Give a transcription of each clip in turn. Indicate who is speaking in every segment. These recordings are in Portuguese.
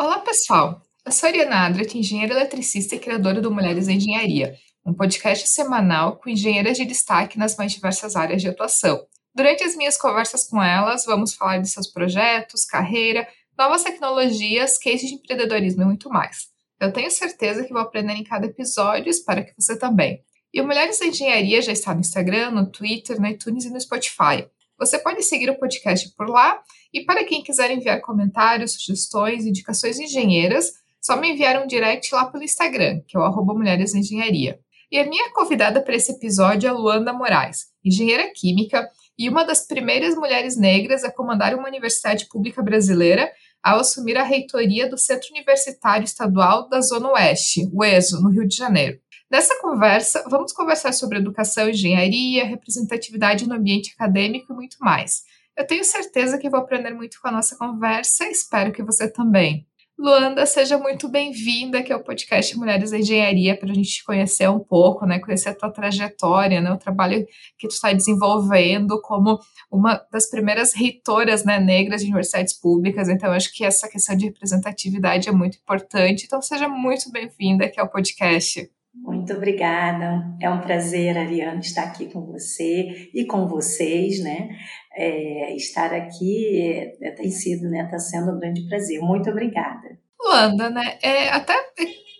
Speaker 1: Olá, pessoal! Eu sou a Ariana Adret, engenheira eletricista e criadora do Mulheres em Engenharia, um podcast semanal com engenheiras de destaque nas mais diversas áreas de atuação. Durante as minhas conversas com elas, vamos falar de seus projetos, carreira, novas tecnologias, cases de empreendedorismo e muito mais. Eu tenho certeza que vou aprender em cada episódio e espero que você também. E o Mulheres em Engenharia já está no Instagram, no Twitter, no iTunes e no Spotify. Você pode seguir o podcast por lá e para quem quiser enviar comentários, sugestões, indicações engenheiras, só me enviar um direct lá pelo Instagram, que é o arroba Mulheres Engenharia. E a minha convidada para esse episódio é Luanda Moraes, engenheira química e uma das primeiras mulheres negras a comandar uma universidade pública brasileira ao assumir a reitoria do Centro Universitário Estadual da Zona Oeste, o ESO, no Rio de Janeiro. Nessa conversa, vamos conversar sobre educação, engenharia, representatividade no ambiente acadêmico e muito mais. Eu tenho certeza que vou aprender muito com a nossa conversa e espero que você também. Luanda, seja muito bem-vinda aqui ao podcast Mulheres da Engenharia para a gente te conhecer um pouco, né? Conhecer a tua trajetória, né? O trabalho que tu está desenvolvendo como uma das primeiras reitoras né, negras de universidades públicas. Então, acho que essa questão de representatividade é muito importante. Então, seja muito bem-vinda aqui ao podcast.
Speaker 2: Muito obrigada. É um prazer, Ariane, estar aqui com você e com vocês, né? É, estar aqui é, tem sido, né? Está sendo um grande prazer. Muito obrigada.
Speaker 1: Luanda, né? É, até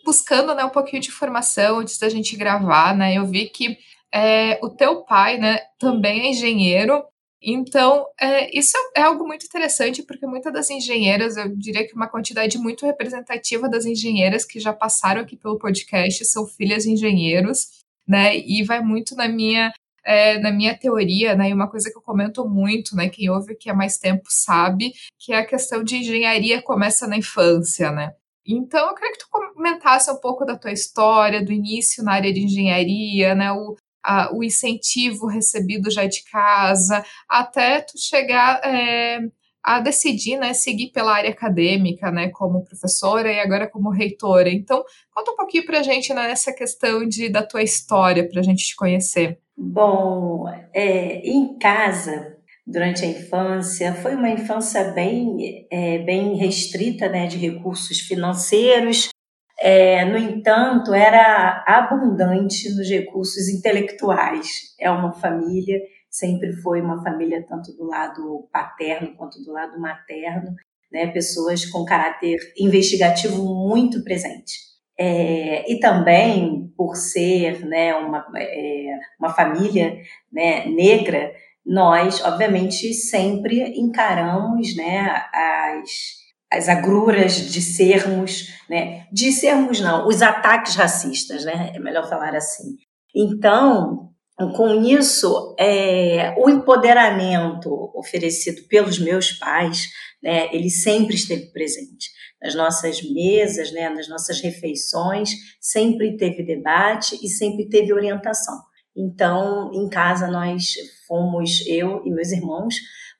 Speaker 1: buscando né, um pouquinho de informação antes da gente gravar, né? Eu vi que é, o teu pai, né, também é engenheiro então, é, isso é algo muito interessante, porque muitas das engenheiras, eu diria que uma quantidade muito representativa das engenheiras que já passaram aqui pelo podcast são filhas de engenheiros, né? E vai muito na minha. É, na minha teoria, né, e uma coisa que eu comento muito, né, quem ouve aqui há mais tempo sabe, que é a questão de engenharia começa na infância, né. Então, eu queria que tu comentasse um pouco da tua história, do início na área de engenharia, né, o, a, o incentivo recebido já de casa, até tu chegar é, a decidir, né, seguir pela área acadêmica, né, como professora e agora como reitora. Então, conta um pouquinho para a gente né, nessa questão de, da tua história, para a gente te conhecer.
Speaker 2: Bom, é, em casa, durante a infância, foi uma infância bem, é, bem restrita, né, de recursos financeiros, é, no entanto, era abundante nos recursos intelectuais. É uma família, sempre foi uma família tanto do lado paterno quanto do lado materno, né? pessoas com caráter investigativo muito presente. É, e também por ser né, uma, é, uma família né, negra, nós, obviamente, sempre encaramos né, as as agruras de sermos, né? De sermos não, os ataques racistas, né? É melhor falar assim. Então, com isso, é, o empoderamento oferecido pelos meus pais, né? Ele sempre esteve presente nas nossas mesas, né? Nas nossas refeições, sempre teve debate e sempre teve orientação. Então, em casa nós fomos eu e meus irmãos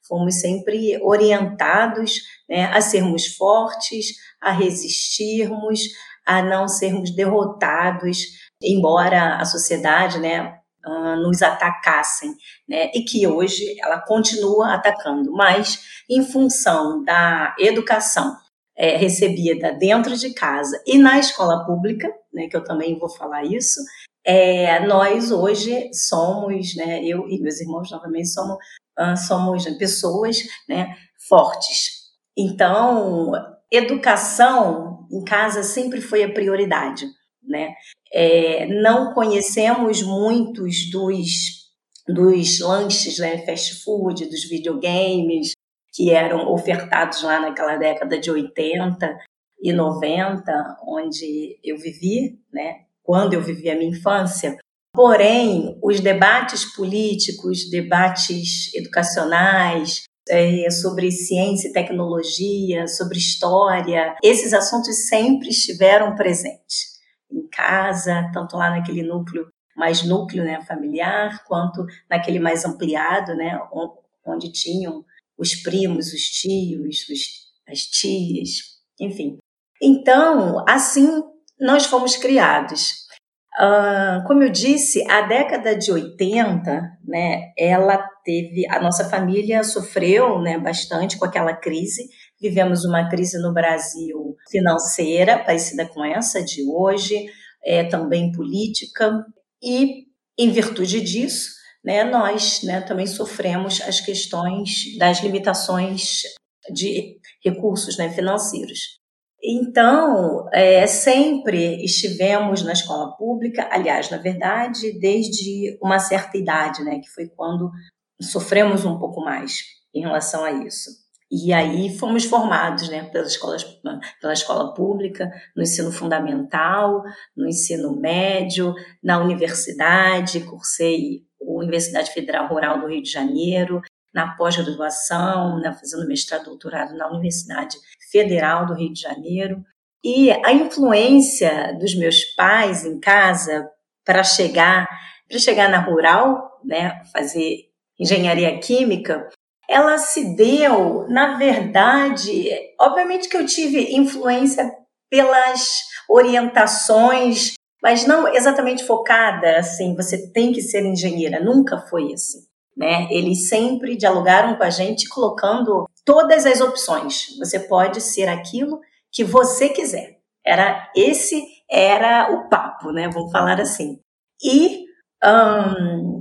Speaker 2: fomos sempre orientados né, a sermos fortes, a resistirmos, a não sermos derrotados, embora a sociedade né, ah, nos atacassem, né, e que hoje ela continua atacando, mas em função da educação é, recebida dentro de casa e na escola pública, né, que eu também vou falar isso, é, nós hoje somos, né, eu e meus irmãos novamente somos uh, somos pessoas né, fortes. Então, educação em casa sempre foi a prioridade. Né? É, não conhecemos muitos dos, dos lanches, né, fast food, dos videogames que eram ofertados lá naquela década de 80 e 90, onde eu vivi, né, quando eu vivi a minha infância, Porém, os debates políticos, debates educacionais, é, sobre ciência e tecnologia, sobre história, esses assuntos sempre estiveram presentes em casa, tanto lá naquele núcleo mais núcleo né, familiar, quanto naquele mais ampliado, né, onde tinham os primos, os tios, os, as tias, enfim. Então, assim nós fomos criados. Uh, como eu disse, a década de 80, né, ela teve, a nossa família sofreu, né, bastante com aquela crise vivemos uma crise no Brasil financeira, parecida com essa de hoje, é, também política, e em virtude disso, né, nós né, também sofremos as questões das limitações de recursos né, financeiros. Então, é, sempre estivemos na escola pública, aliás, na verdade, desde uma certa idade, né, que foi quando sofremos um pouco mais em relação a isso. E aí fomos formados né, pela, escola, pela escola pública, no ensino fundamental, no ensino médio, na universidade, cursei a Universidade Federal Rural do Rio de Janeiro, na pós-graduação, né, fazendo mestrado e doutorado na Universidade Federal do Rio de Janeiro. E a influência dos meus pais em casa para chegar, para chegar na rural, né, fazer engenharia química, ela se deu, na verdade, obviamente que eu tive influência pelas orientações, mas não exatamente focada assim, você tem que ser engenheira, nunca foi assim. Né? Eles sempre dialogaram com a gente colocando todas as opções. Você pode ser aquilo que você quiser. Era esse era o papo, né? Vamos falar assim. E um,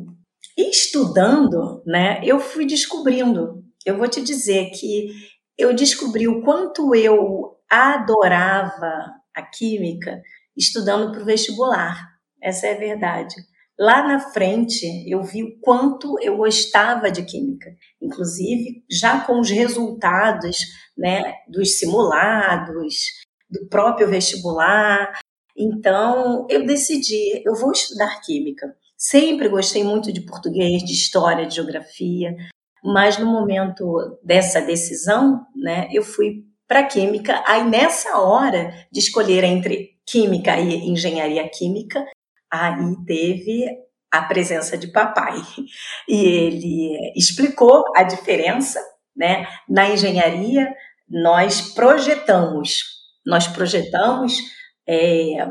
Speaker 2: estudando, né, eu fui descobrindo. Eu vou te dizer que eu descobri o quanto eu adorava a química estudando para o vestibular. Essa é a verdade. Lá na frente, eu vi o quanto eu gostava de química, inclusive já com os resultados né, dos simulados, do próprio vestibular. Então, eu decidi, eu vou estudar química. Sempre gostei muito de português, de história, de geografia, mas no momento dessa decisão, né, eu fui para química. Aí nessa hora de escolher entre química e engenharia química, aí teve a presença de papai. E ele explicou a diferença, né? Na engenharia, nós projetamos, nós projetamos é,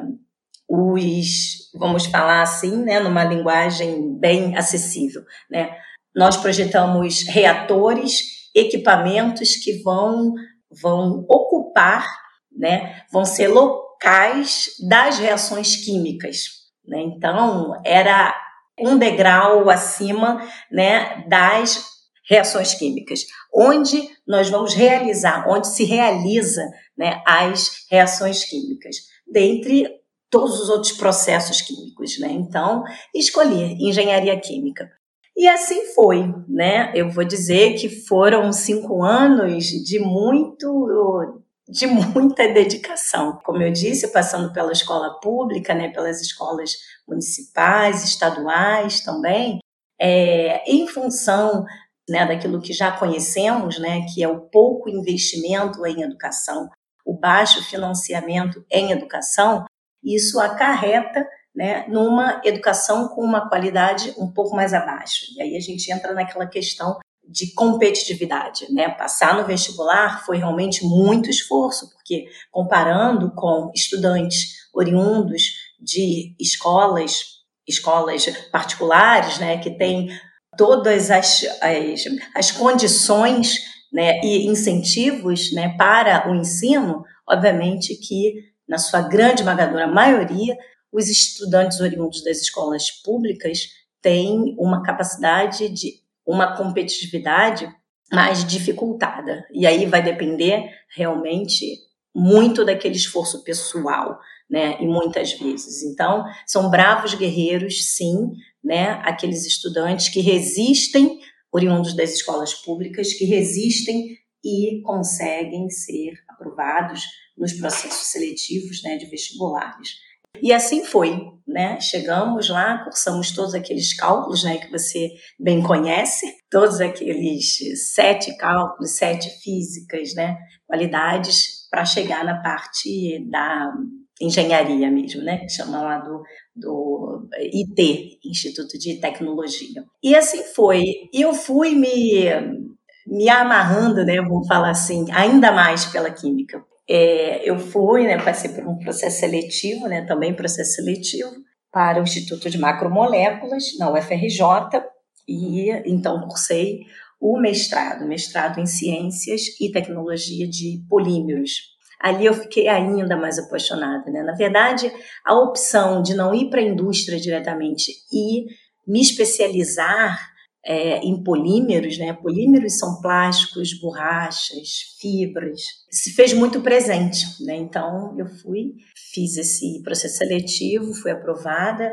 Speaker 2: os, vamos falar assim, né, numa linguagem bem acessível, né? Nós projetamos reatores, equipamentos que vão vão ocupar, né, vão ser locais das reações químicas, né? Então, era um degrau acima, né, das reações químicas, onde nós vamos realizar, onde se realiza, né, as reações químicas, dentre todos os outros processos químicos, né? Então, escolhi engenharia química. E assim foi, né? Eu vou dizer que foram cinco anos de muito de muita dedicação. Como eu disse, passando pela escola pública, né, pelas escolas municipais, estaduais também, é, em função né, daquilo que já conhecemos, né, que é o pouco investimento em educação, o baixo financiamento em educação, isso acarreta né, numa educação com uma qualidade um pouco mais abaixo. E aí a gente entra naquela questão de competitividade, né? Passar no vestibular foi realmente muito esforço, porque comparando com estudantes oriundos de escolas, escolas particulares, né, que têm todas as, as, as condições né, e incentivos né, para o ensino, obviamente que, na sua grande esmagadora maioria, os estudantes oriundos das escolas públicas têm uma capacidade de uma competitividade mais dificultada. E aí vai depender realmente muito daquele esforço pessoal, né? E muitas vezes. Então, são bravos guerreiros, sim, né? Aqueles estudantes que resistem, oriundos das escolas públicas, que resistem e conseguem ser aprovados nos processos seletivos, né, de vestibulares. E assim foi, né? Chegamos lá, cursamos todos aqueles cálculos, né, que você bem conhece, todos aqueles sete cálculos, sete físicas, né, qualidades para chegar na parte da engenharia mesmo, né, que chama lá do, do IT, Instituto de Tecnologia. E assim foi. E eu fui me me amarrando, né, vamos falar assim, ainda mais pela química. É, eu fui, né, passei por um processo seletivo, né, também processo seletivo, para o Instituto de Macromoléculas, na UFRJ, e então cursei o mestrado, mestrado em Ciências e Tecnologia de Polímeros. Ali eu fiquei ainda mais apaixonada, né? Na verdade, a opção de não ir para a indústria diretamente e me especializar é, em polímeros, né? Polímeros são plásticos, borrachas, fibras. Se fez muito presente, né? Então eu fui, fiz esse processo seletivo, fui aprovada,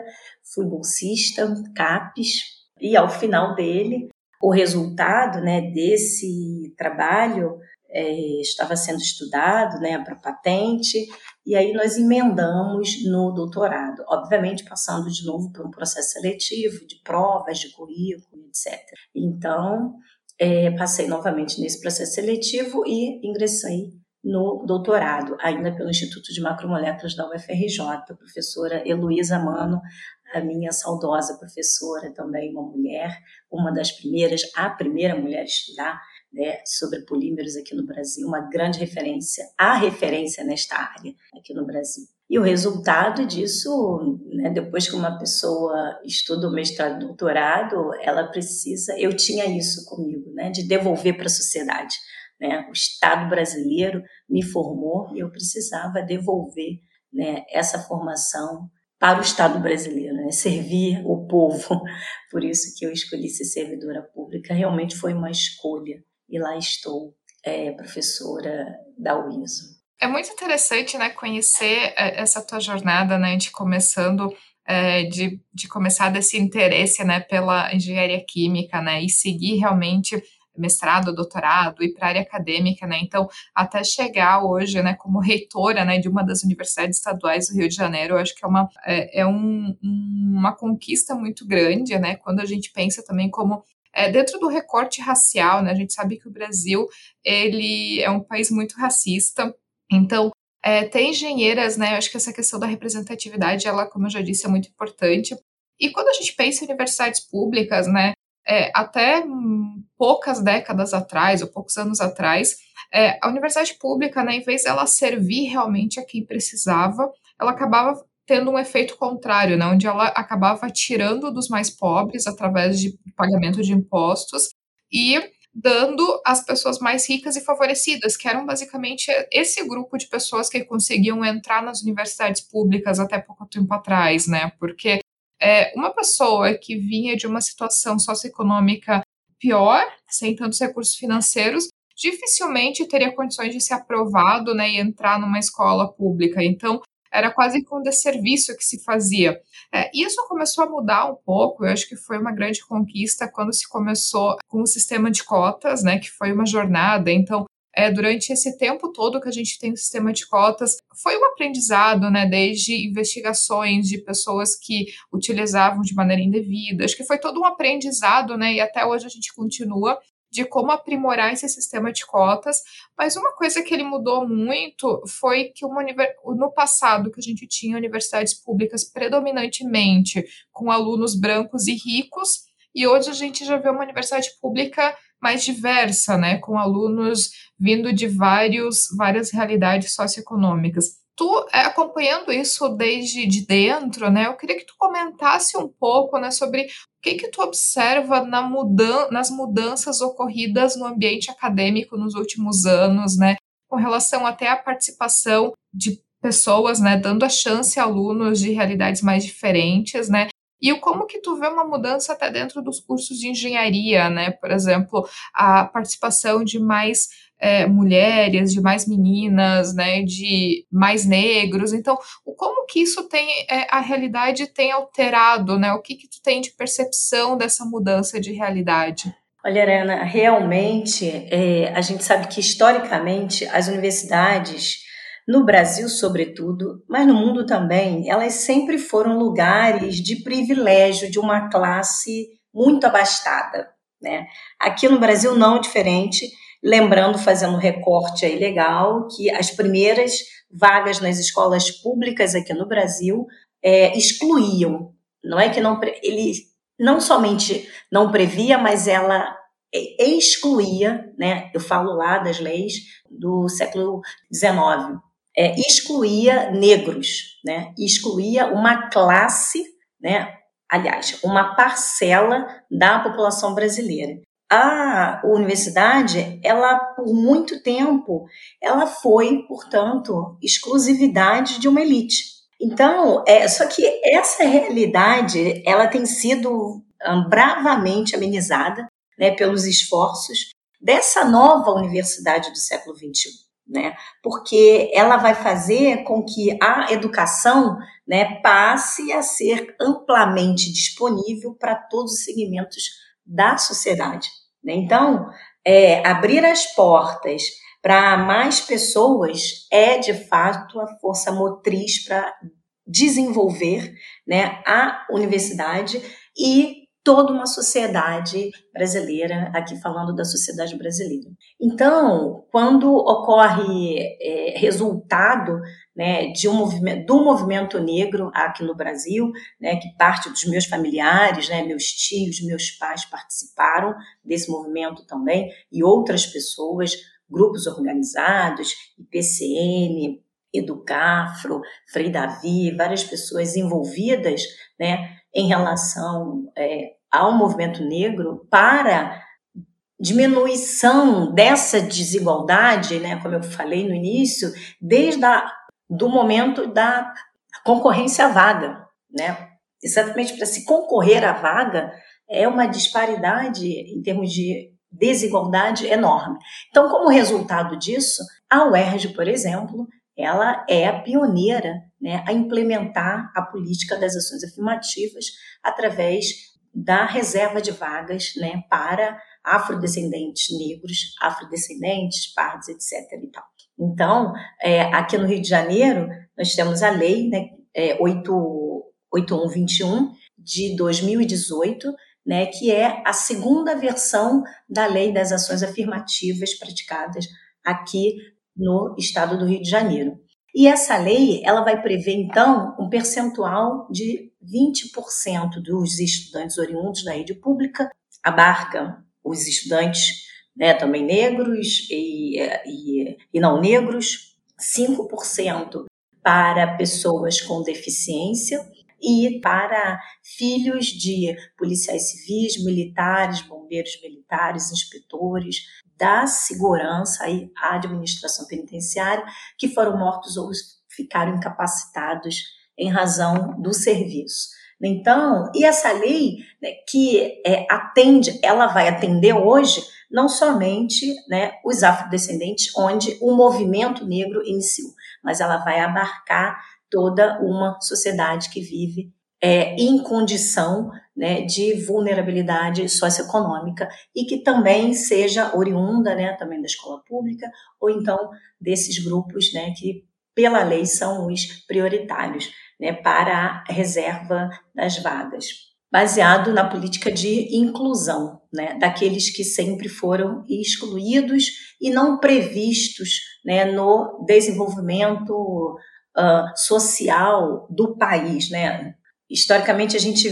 Speaker 2: fui bolsista, CAPES, e ao final dele o resultado né, desse trabalho é, estava sendo estudado né, para patente, e aí nós emendamos no doutorado, obviamente passando de novo por um processo seletivo, de provas, de currículo, etc. Então, é, passei novamente nesse processo seletivo e ingressei no doutorado, ainda pelo Instituto de Macromoléculas da UFRJ, a professora Heloísa Mano, a minha saudosa professora, também uma mulher, uma das primeiras, a primeira mulher a estudar né, sobre polímeros aqui no Brasil, uma grande referência, a referência nesta área aqui no Brasil. E o resultado disso, né, depois que uma pessoa estuda o mestrado doutorado, ela precisa, eu tinha isso comigo, né, de devolver para a sociedade. Né? O Estado brasileiro me formou e eu precisava devolver né, essa formação para o Estado brasileiro, né? servir o povo. Por isso que eu escolhi ser servidora pública. Realmente foi uma escolha e lá estou, é, professora da UISO.
Speaker 1: É muito interessante, né, conhecer é, essa tua jornada, né, de começando é, de, de começar desse interesse, né, pela engenharia química, né, e seguir realmente mestrado, doutorado e para a área acadêmica, né? Então, até chegar hoje, né, como reitora, né, de uma das universidades estaduais do Rio de Janeiro, eu acho que é uma é, é um, uma conquista muito grande, né? Quando a gente pensa também como é, dentro do recorte racial, né? A gente sabe que o Brasil ele é um país muito racista, então é, tem engenheiras, né? Eu acho que essa questão da representatividade, ela, como eu já disse, é muito importante. E quando a gente pensa em universidades públicas, né? é, até poucas décadas atrás, ou poucos anos atrás, é, a universidade pública, né, em vez dela servir realmente a quem precisava, ela acabava tendo um efeito contrário, né, onde ela acabava tirando dos mais pobres através de pagamento de impostos e dando às pessoas mais ricas e favorecidas, que eram basicamente esse grupo de pessoas que conseguiam entrar nas universidades públicas até pouco tempo atrás, né? Porque é, uma pessoa que vinha de uma situação socioeconômica pior, sem tantos recursos financeiros, dificilmente teria condições de ser aprovado né, e entrar numa escola pública. Então, era quase que um desserviço que se fazia. É, isso começou a mudar um pouco, eu acho que foi uma grande conquista quando se começou com o sistema de cotas, né, que foi uma jornada. Então, é, durante esse tempo todo que a gente tem o sistema de cotas, foi um aprendizado, né, desde investigações de pessoas que utilizavam de maneira indevida, acho que foi todo um aprendizado, né, e até hoje a gente continua de como aprimorar esse sistema de cotas, mas uma coisa que ele mudou muito foi que uma, no passado que a gente tinha universidades públicas predominantemente com alunos brancos e ricos, e hoje a gente já vê uma universidade pública mais diversa, né, com alunos vindo de vários, várias realidades socioeconômicas. Tu, é, acompanhando isso desde de dentro, né, eu queria que tu comentasse um pouco, né, sobre o que que tu observa na mudan nas mudanças ocorridas no ambiente acadêmico nos últimos anos, né, com relação até à participação de pessoas, né, dando a chance a alunos de realidades mais diferentes, né, e como que tu vê uma mudança até dentro dos cursos de engenharia, né? Por exemplo, a participação de mais é, mulheres, de mais meninas, né, de mais negros. Então, como que isso tem, é, a realidade tem alterado, né? O que que tu tem de percepção dessa mudança de realidade?
Speaker 2: Olha, Ana, realmente é, a gente sabe que historicamente as universidades no Brasil, sobretudo, mas no mundo também, elas sempre foram lugares de privilégio de uma classe muito abastada. Né? Aqui no Brasil não é diferente, lembrando, fazendo recorte aí legal, que as primeiras vagas nas escolas públicas aqui no Brasil é, excluíam, não é que não ele não somente não previa, mas ela excluía, né? Eu falo lá das leis do século XIX, é, excluía negros, né? excluía uma classe, né? aliás, uma parcela da população brasileira. A universidade, ela por muito tempo, ela foi, portanto, exclusividade de uma elite. Então, é, só que essa realidade, ela tem sido um, bravamente amenizada, né, pelos esforços dessa nova universidade do século XXI né? Porque ela vai fazer com que a educação, né, passe a ser amplamente disponível para todos os segmentos da sociedade. Então, é, abrir as portas para mais pessoas é de fato a força motriz para desenvolver né, a universidade e toda uma sociedade brasileira, aqui falando da sociedade brasileira. Então, quando ocorre é, resultado né, de um movimento, do movimento negro aqui no Brasil, né, que parte dos meus familiares, né, meus tios, meus pais participaram desse movimento também, e outras pessoas, grupos organizados, IPCN, Educafro, Frei Davi, várias pessoas envolvidas, né, em relação é, ao movimento negro para diminuição dessa desigualdade, né, como eu falei no início, desde a, do momento da concorrência à vaga, né? Exatamente para se concorrer à vaga é uma disparidade em termos de desigualdade enorme. Então, como resultado disso, a UERJ, por exemplo, ela é a pioneira né, a implementar a política das ações afirmativas através da reserva de vagas né, para afrodescendentes negros, afrodescendentes, pardos, etc. Então, é, aqui no Rio de Janeiro, nós temos a lei né, é, 8, 8121 de 2018, né, que é a segunda versão da lei das ações afirmativas praticadas aqui no estado do Rio de Janeiro. E essa lei, ela vai prever, então, um percentual de 20% dos estudantes oriundos da rede pública, abarca os estudantes né, também negros e, e, e não negros, 5% para pessoas com deficiência e para filhos de policiais civis, militares, bombeiros militares, inspetores, da segurança e administração penitenciária que foram mortos ou ficaram incapacitados em razão do serviço. Então, e essa lei né, que é, atende, ela vai atender hoje não somente né, os afrodescendentes, onde o movimento negro iniciou, mas ela vai abarcar toda uma sociedade que vive é, em condição né, de vulnerabilidade socioeconômica e que também seja oriunda né, também da escola pública ou então desses grupos né, que pela lei são os prioritários né, para a reserva das vagas, baseado na política de inclusão né, daqueles que sempre foram excluídos e não previstos né, no desenvolvimento uh, social do país, né? historicamente a gente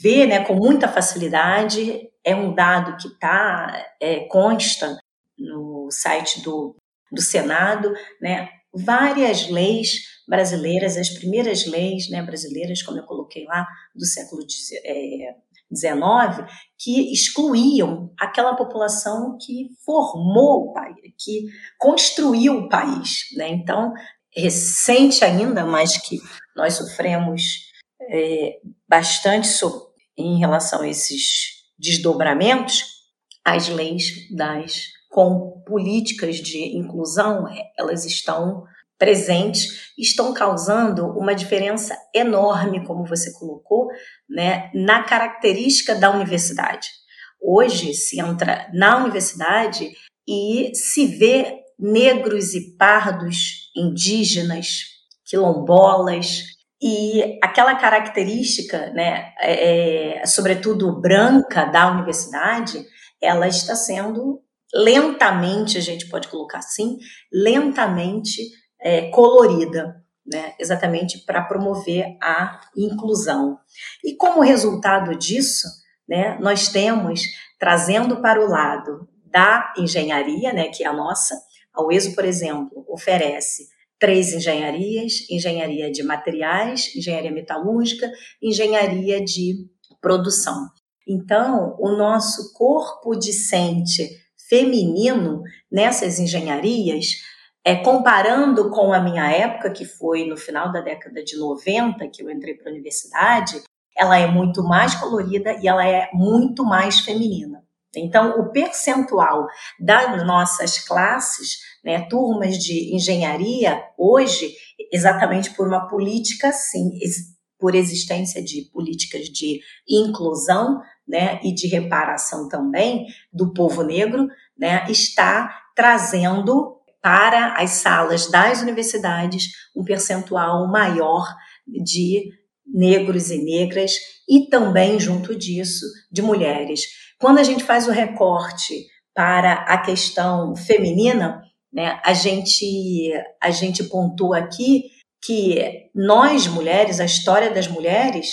Speaker 2: vê né, com muita facilidade, é um dado que tá, é, consta no site do, do Senado, né, várias leis brasileiras, as primeiras leis né, brasileiras, como eu coloquei lá, do século XIX, é, que excluíam aquela população que formou o país, que construiu o país. Né? Então, recente ainda, mas que nós sofremos é, bastante so, em relação a esses desdobramentos, as leis das com políticas de inclusão, elas estão presentes, estão causando uma diferença enorme, como você colocou, né, na característica da universidade. Hoje se entra na universidade e se vê negros e pardos, indígenas, quilombolas, e aquela característica, né, é, é, sobretudo branca da universidade, ela está sendo lentamente, a gente pode colocar assim, lentamente é, colorida, né, exatamente para promover a inclusão. E como resultado disso, né, nós temos, trazendo para o lado da engenharia, né, que é a nossa, a UESO, por exemplo, oferece três engenharias: engenharia de materiais, engenharia metalúrgica, engenharia de produção. Então, o nosso corpo discente feminino nessas engenharias, é, comparando com a minha época, que foi no final da década de 90, que eu entrei para a universidade, ela é muito mais colorida e ela é muito mais feminina. Então, o percentual das nossas classes, né, turmas de engenharia, hoje, exatamente por uma política, sim, por existência de políticas de inclusão né, e de reparação também do povo negro, né, está trazendo para as salas das universidades um percentual maior de negros e negras e também, junto disso, de mulheres. Quando a gente faz o recorte para a questão feminina, né, a, gente, a gente pontua aqui que nós mulheres, a história das mulheres,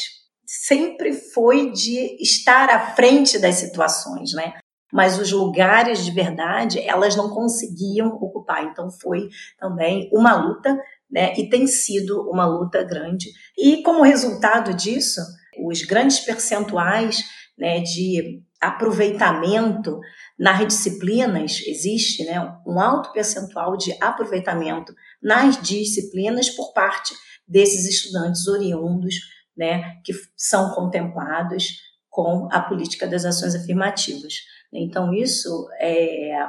Speaker 2: sempre foi de estar à frente das situações, né? Mas os lugares de verdade elas não conseguiam ocupar. Então foi também uma luta, né? E tem sido uma luta grande. E como resultado disso, os grandes percentuais né, de aproveitamento nas disciplinas, existe né, um alto percentual de aproveitamento nas disciplinas por parte desses estudantes oriundos, né, que são contemplados com a política das ações afirmativas. Então, isso é,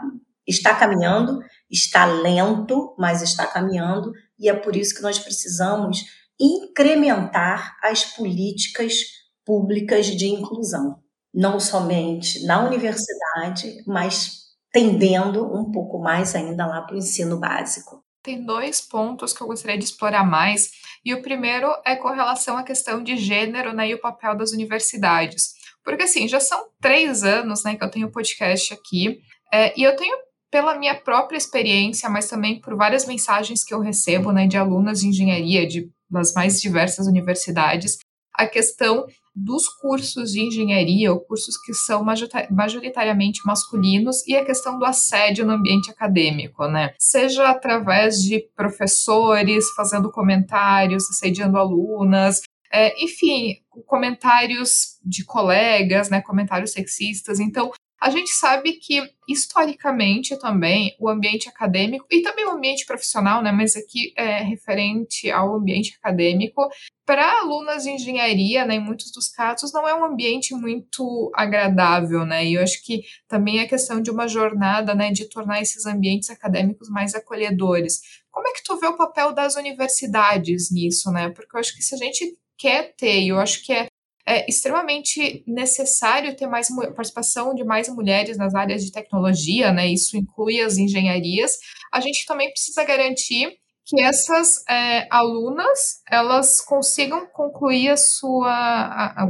Speaker 2: está caminhando, está lento, mas está caminhando, e é por isso que nós precisamos incrementar as políticas públicas de inclusão, não somente na universidade, mas tendendo um pouco mais ainda lá para o ensino básico.
Speaker 1: Tem dois pontos que eu gostaria de explorar mais, e o primeiro é com relação à questão de gênero né, e o papel das universidades. Porque, assim, já são três anos né, que eu tenho podcast aqui, é, e eu tenho, pela minha própria experiência, mas também por várias mensagens que eu recebo né, de alunas de engenharia de, das mais diversas universidades, a questão dos cursos de engenharia, ou cursos que são majoritariamente masculinos, e a questão do assédio no ambiente acadêmico, né? Seja através de professores fazendo comentários, assediando alunas, é, enfim, comentários de colegas, né? Comentários sexistas. Então, a gente sabe que, historicamente, também, o ambiente acadêmico e também o ambiente profissional, né, mas aqui é referente ao ambiente acadêmico, para alunas de engenharia, né, em muitos dos casos, não é um ambiente muito agradável, né, e eu acho que também é questão de uma jornada, né, de tornar esses ambientes acadêmicos mais acolhedores. Como é que tu vê o papel das universidades nisso, né, porque eu acho que se a gente quer ter, eu acho que é é extremamente necessário ter mais participação de mais mulheres nas áreas de tecnologia, né? Isso inclui as engenharias. A gente também precisa garantir que essas é, alunas elas consigam concluir a sua, a, a,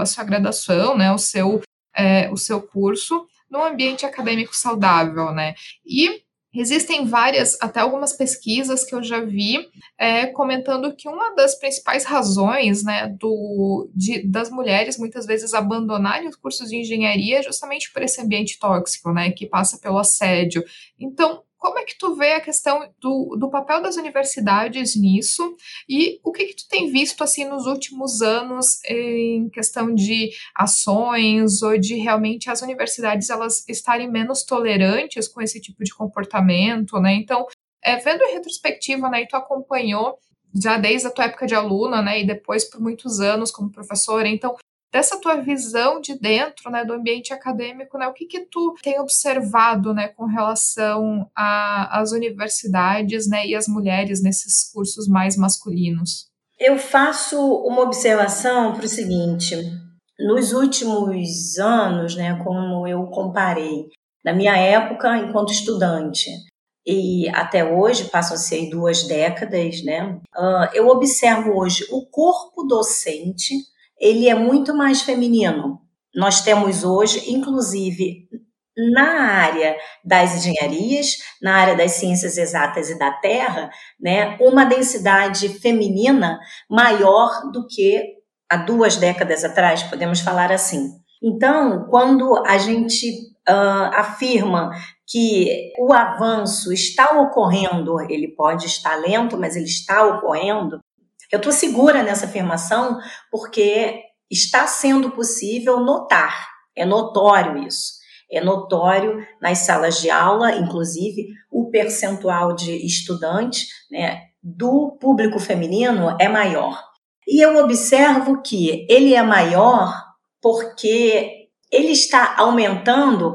Speaker 1: a sua graduação, né? O seu, é, o seu curso num ambiente acadêmico saudável, né? E Existem várias, até algumas pesquisas que eu já vi é, comentando que uma das principais razões né, do, de, das mulheres muitas vezes abandonarem os cursos de engenharia é justamente por esse ambiente tóxico, né, que passa pelo assédio. Então, como é que tu vê a questão do, do papel das universidades nisso e o que, que tu tem visto assim nos últimos anos em questão de ações ou de realmente as universidades elas estarem menos tolerantes com esse tipo de comportamento, né? Então, é, vendo em retrospectiva, né, e tu acompanhou já desde a tua época de aluna, né, e depois por muitos anos como professora, então dessa tua visão de dentro, né, do ambiente acadêmico, né, o que que tu tem observado, né, com relação às universidades, né, e as mulheres nesses cursos mais masculinos?
Speaker 2: Eu faço uma observação para o seguinte: nos últimos anos, né, como eu comparei, na minha época enquanto estudante e até hoje, passam-se duas décadas, né, uh, eu observo hoje o corpo docente ele é muito mais feminino. Nós temos hoje, inclusive, na área das engenharias, na área das ciências exatas e da terra, né, uma densidade feminina maior do que há duas décadas atrás, podemos falar assim. Então, quando a gente uh, afirma que o avanço está ocorrendo, ele pode estar lento, mas ele está ocorrendo, eu estou segura nessa afirmação porque está sendo possível notar, é notório isso. É notório nas salas de aula, inclusive, o percentual de estudantes né, do público feminino é maior. E eu observo que ele é maior porque ele está aumentando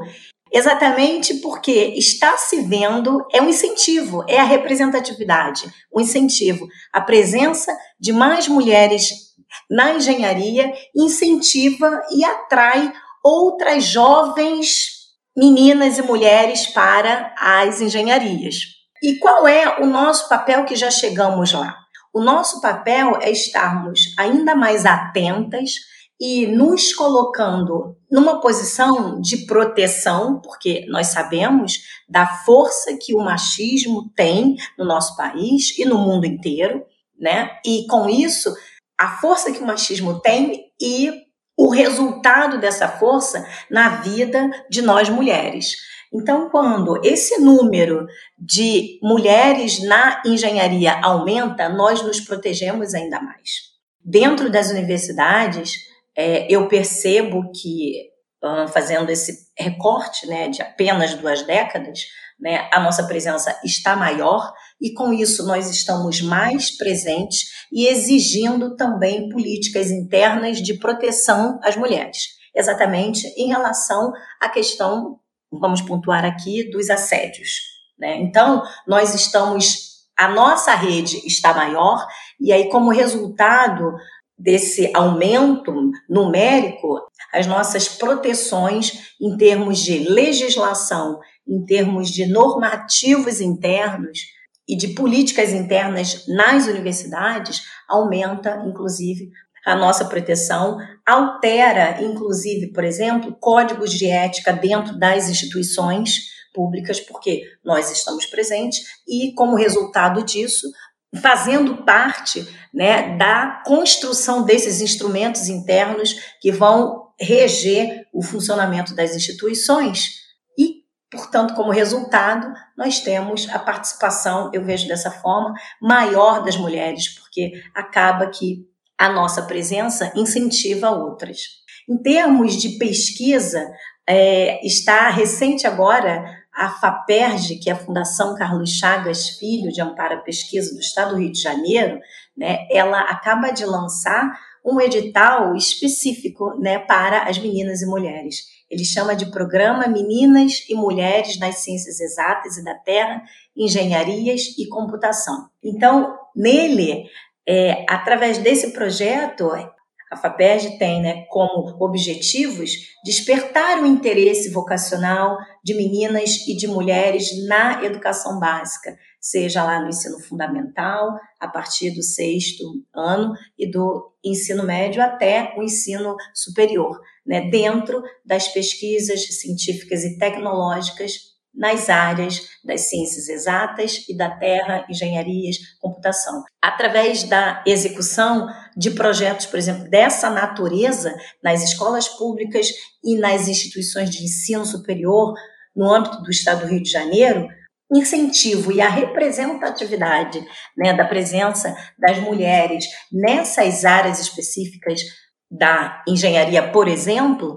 Speaker 2: exatamente porque está se vendo, é um incentivo, é a representatividade, um incentivo. A presença de mais mulheres na engenharia incentiva e atrai outras jovens meninas e mulheres para as engenharias. E qual é o nosso papel que já chegamos lá? O nosso papel é estarmos ainda mais atentas e nos colocando numa posição de proteção, porque nós sabemos da força que o machismo tem no nosso país e no mundo inteiro, né? E com isso, a força que o machismo tem e o resultado dessa força na vida de nós mulheres. Então, quando esse número de mulheres na engenharia aumenta, nós nos protegemos ainda mais. Dentro das universidades, é, eu percebo que, fazendo esse recorte né, de apenas duas décadas, né, a nossa presença está maior e, com isso, nós estamos mais presentes e exigindo também políticas internas de proteção às mulheres, exatamente em relação à questão, vamos pontuar aqui, dos assédios. Né? Então, nós estamos, a nossa rede está maior, e aí, como resultado desse aumento numérico, as nossas proteções em termos de legislação, em termos de normativos internos e de políticas internas nas universidades, aumenta, inclusive, a nossa proteção, altera, inclusive, por exemplo, códigos de ética dentro das instituições públicas, porque nós estamos presentes e, como resultado disso, fazendo parte né, da construção desses instrumentos internos que vão reger o funcionamento das instituições e, portanto, como resultado, nós temos a participação, eu vejo dessa forma, maior das mulheres, porque acaba que a nossa presença incentiva outras. Em termos de pesquisa, é, está recente agora a FAPERJ, que é a Fundação Carlos Chagas Filho de Amparo à Pesquisa do Estado do Rio de Janeiro, né, ela acaba de lançar um edital específico né, para as meninas e mulheres. Ele chama de Programa Meninas e Mulheres nas Ciências Exatas e da Terra, Engenharias e Computação. Então, nele, é, através desse projeto, a FAPERJ tem né, como objetivos despertar o interesse vocacional de meninas e de mulheres na educação básica, seja lá no ensino fundamental, a partir do sexto ano, e do ensino médio até o ensino superior, né, dentro das pesquisas científicas e tecnológicas nas áreas das ciências exatas e da terra, engenharias, computação. Através da execução de projetos, por exemplo, dessa natureza nas escolas públicas e nas instituições de ensino superior no âmbito do Estado do Rio de Janeiro, incentivo e a representatividade né, da presença das mulheres nessas áreas específicas da engenharia, por exemplo,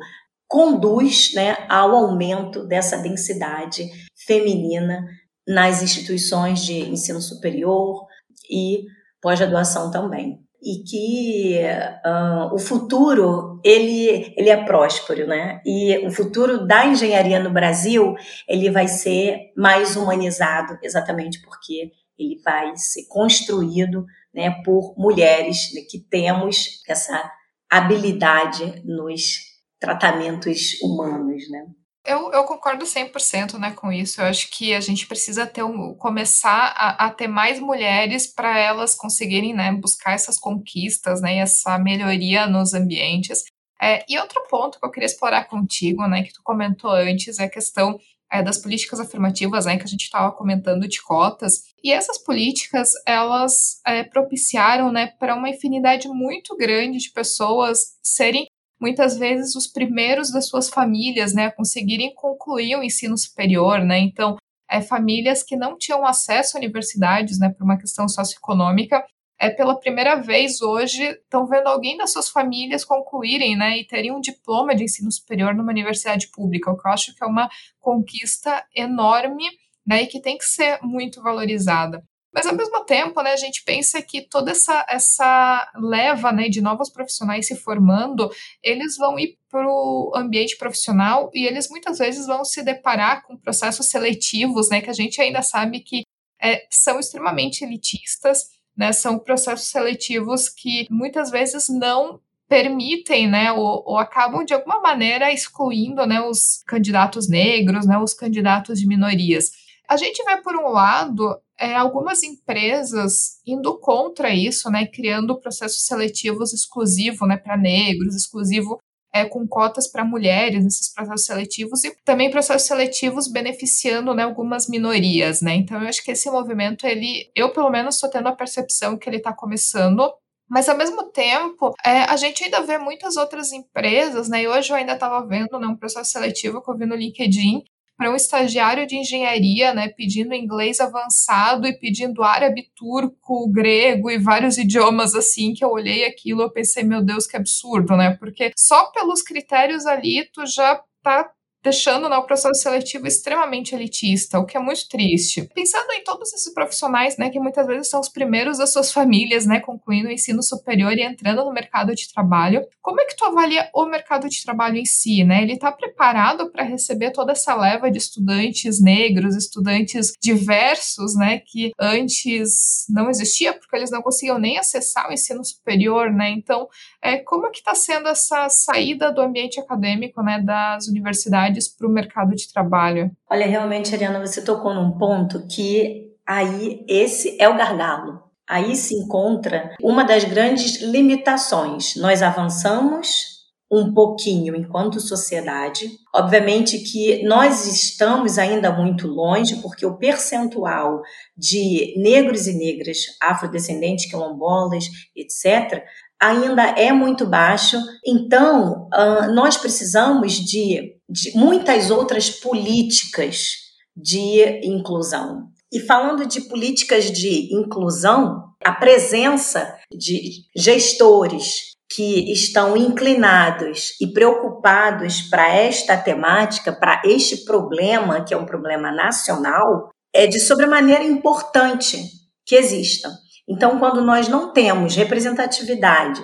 Speaker 2: conduz né, ao aumento dessa densidade feminina nas instituições de ensino superior e pós-graduação também. E que uh, o futuro ele, ele é próspero, né? E o futuro da engenharia no Brasil ele vai ser mais humanizado, exatamente porque ele vai ser construído né, por mulheres né, que temos essa habilidade nos tratamentos humanos, né?
Speaker 1: Eu, eu concordo 100% né, com isso. Eu acho que a gente precisa ter um, começar a, a ter mais mulheres para elas conseguirem né, buscar essas conquistas né, essa melhoria nos ambientes. É, e outro ponto que eu queria explorar contigo, né, que tu comentou antes, é a questão é, das políticas afirmativas, né, que a gente estava comentando de cotas. E essas políticas, elas é, propiciaram, né, para uma infinidade muito grande de pessoas serem muitas vezes os primeiros das suas famílias, né, conseguirem concluir o ensino superior, né? Então, é, famílias que não tinham acesso a universidades, né, por uma questão socioeconômica, é pela primeira vez hoje estão vendo alguém das suas famílias concluírem, né, e terem um diploma de ensino superior numa universidade pública, o que eu acho que é uma conquista enorme, né, e que tem que ser muito valorizada. Mas ao mesmo tempo, né, a gente pensa que toda essa, essa leva né, de novos profissionais se formando, eles vão ir para o ambiente profissional e eles muitas vezes vão se deparar com processos seletivos, né, que a gente ainda sabe que é, são extremamente elitistas, né, são processos seletivos que muitas vezes não permitem, né, ou, ou, acabam de alguma maneira excluindo, né, os candidatos negros, né, os candidatos de minorias. A gente vê, por um lado, é, algumas empresas indo contra isso, né, criando processos seletivos exclusivos né, para negros, exclusivo é, com cotas para mulheres nesses processos seletivos e também processos seletivos beneficiando né, algumas minorias, né? Então eu acho que esse movimento, ele, eu pelo menos estou tendo a percepção que ele está começando mas ao mesmo tempo, é, a gente ainda vê muitas outras empresas, né? E hoje eu ainda estava vendo né, um processo seletivo que eu vi no LinkedIn, para um estagiário de engenharia, né, pedindo inglês avançado e pedindo árabe, turco, grego e vários idiomas assim, que eu olhei aquilo e pensei, meu Deus, que absurdo, né? Porque só pelos critérios ali tu já tá deixando né, o processo seletivo extremamente elitista, o que é muito triste. Pensando em todos esses profissionais, né, que muitas vezes são os primeiros das suas famílias, né, concluindo o ensino superior e entrando no mercado de trabalho, como é que tu avalia o mercado de trabalho em si, né? Ele está preparado para receber toda essa leva de estudantes negros, estudantes diversos, né, que antes não existia porque eles não conseguiam nem acessar o ensino superior, né? Então, é, como é que está sendo essa saída do ambiente acadêmico, né, das universidades para o mercado de trabalho?
Speaker 2: Olha, realmente, Ariana, você tocou num ponto que aí esse é o gargalo. Aí se encontra uma das grandes limitações. Nós avançamos um pouquinho enquanto sociedade. Obviamente que nós estamos ainda muito longe, porque o percentual de negros e negras, afrodescendentes, quilombolas, etc., ainda é muito baixo. Então, uh, nós precisamos de, de muitas outras políticas de inclusão. E falando de políticas de inclusão, a presença de gestores que estão inclinados e preocupados para esta temática, para este problema, que é um problema nacional, é de sobremaneira importante que existam. Então, quando nós não temos representatividade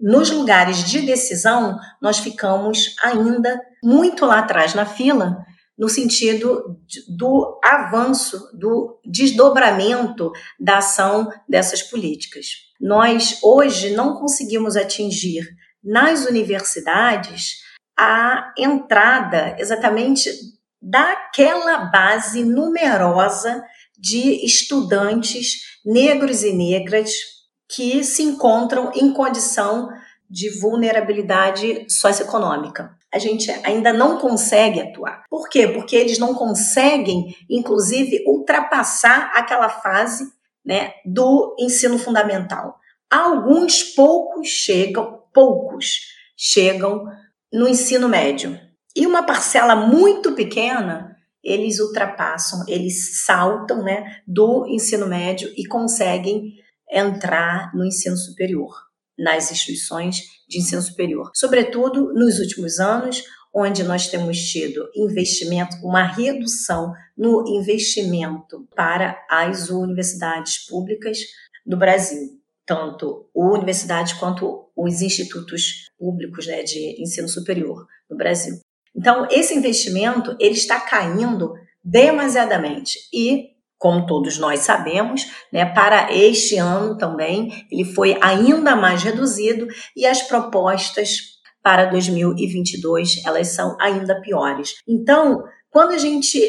Speaker 2: nos lugares de decisão, nós ficamos ainda muito lá atrás na fila, no sentido do avanço, do desdobramento da ação dessas políticas. Nós hoje não conseguimos atingir nas universidades a entrada exatamente daquela base numerosa de estudantes negros e negras que se encontram em condição de vulnerabilidade socioeconômica. A gente ainda não consegue atuar. Por quê? Porque eles não conseguem, inclusive, ultrapassar aquela fase né, do ensino fundamental. Alguns poucos chegam, poucos chegam no ensino médio. E uma parcela muito pequena eles ultrapassam, eles saltam né, do ensino médio e conseguem entrar no ensino superior, nas instituições de ensino superior. Sobretudo nos últimos anos, onde nós temos tido investimento, uma redução no investimento para as universidades públicas do Brasil, tanto universidades quanto os institutos públicos né, de ensino superior no Brasil. Então, esse investimento ele está caindo demasiadamente e como todos nós sabemos, né, para este ano também ele foi ainda mais reduzido e as propostas para 2022 elas são ainda piores. Então, quando a gente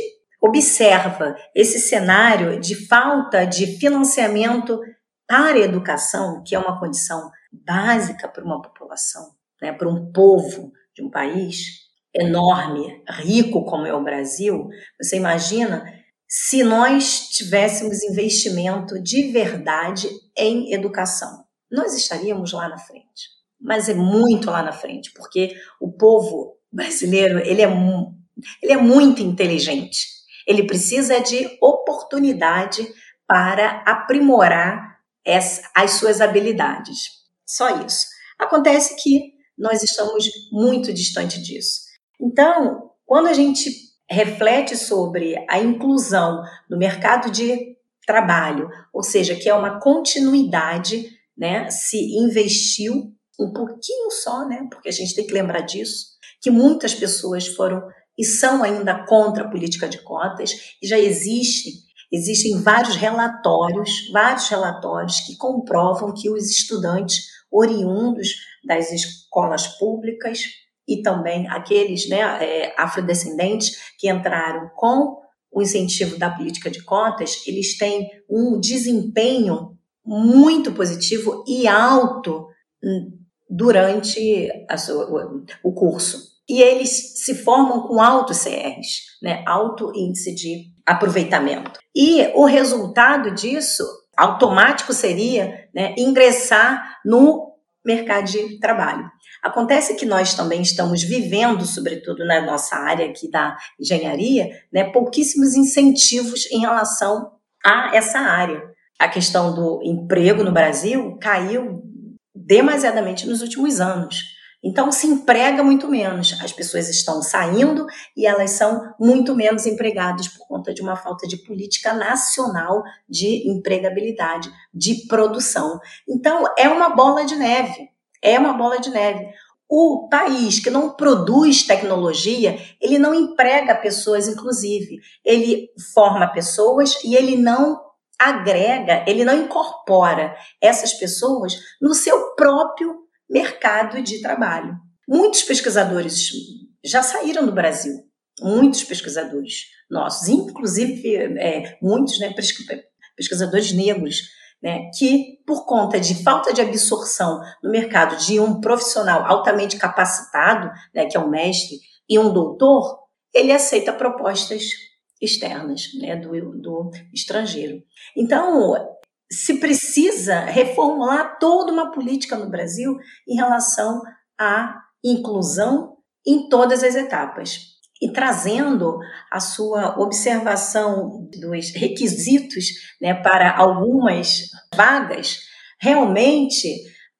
Speaker 2: observa esse cenário de falta de financiamento para a educação, que é uma condição básica para uma população, né, para um povo de um país, enorme, rico como é o Brasil, você imagina se nós tivéssemos investimento de verdade em educação. Nós estaríamos lá na frente. Mas é muito lá na frente, porque o povo brasileiro, ele é, ele é muito inteligente. Ele precisa de oportunidade para aprimorar as suas habilidades. Só isso. Acontece que nós estamos muito distante disso. Então, quando a gente reflete sobre a inclusão no mercado de trabalho, ou seja, que é uma continuidade, né? Se investiu um pouquinho só, né? Porque a gente tem que lembrar disso, que muitas pessoas foram e são ainda contra a política de cotas, e já existe Existem vários relatórios, vários relatórios que comprovam que os estudantes oriundos das escolas públicas e também aqueles né, é, afrodescendentes que entraram com o incentivo da política de cotas, eles têm um desempenho muito positivo e alto durante sua, o curso. E eles se formam com alto CRs, né, alto índice de aproveitamento. E o resultado disso, automático, seria né, ingressar no mercado de trabalho. Acontece que nós também estamos vivendo, sobretudo na nossa área aqui da engenharia, né, pouquíssimos incentivos em relação a essa área. A questão do emprego no Brasil caiu demasiadamente nos últimos anos. Então se emprega muito menos. As pessoas estão saindo e elas são muito menos empregadas por conta de uma falta de política nacional de empregabilidade, de produção. Então é uma bola de neve. É uma bola de neve. O país que não produz tecnologia, ele não emprega pessoas, inclusive. Ele forma pessoas e ele não agrega, ele não incorpora essas pessoas no seu próprio mercado de trabalho. Muitos pesquisadores já saíram do Brasil, muitos pesquisadores nossos, inclusive é, muitos né, pesquisadores negros, né, que por conta de falta de absorção no mercado de um profissional altamente capacitado, né, que é um mestre e um doutor, ele aceita propostas externas né, do, do estrangeiro. Então, se precisa reformular toda uma política no Brasil em relação à inclusão em todas as etapas. E trazendo a sua observação dos requisitos né, para algumas vagas, realmente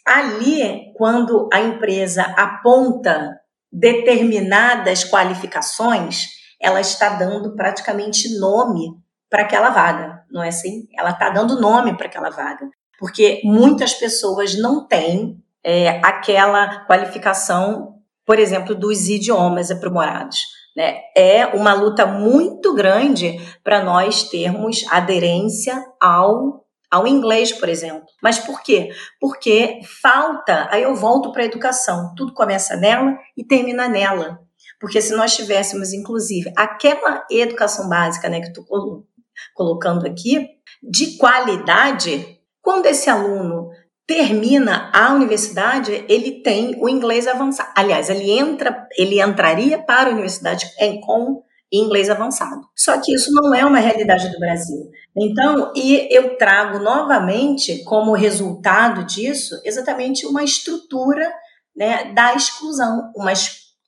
Speaker 2: ali, quando a empresa aponta determinadas qualificações, ela está dando praticamente nome para aquela vaga, não é assim? Ela está dando nome para aquela vaga, porque muitas pessoas não têm é, aquela qualificação, por exemplo, dos idiomas aprimorados. Né? É uma luta muito grande para nós termos aderência ao ao inglês, por exemplo. Mas por quê? Porque falta, aí eu volto para a educação, tudo começa nela e termina nela. Porque se nós tivéssemos, inclusive, aquela educação básica né, que tu colocando aqui, de qualidade, quando esse aluno termina a universidade, ele tem o inglês avançado. Aliás, ele entra, ele entraria para a universidade com inglês avançado. Só que isso não é uma realidade do Brasil. Então, e eu trago novamente como resultado disso exatamente uma estrutura né, da exclusão, uma,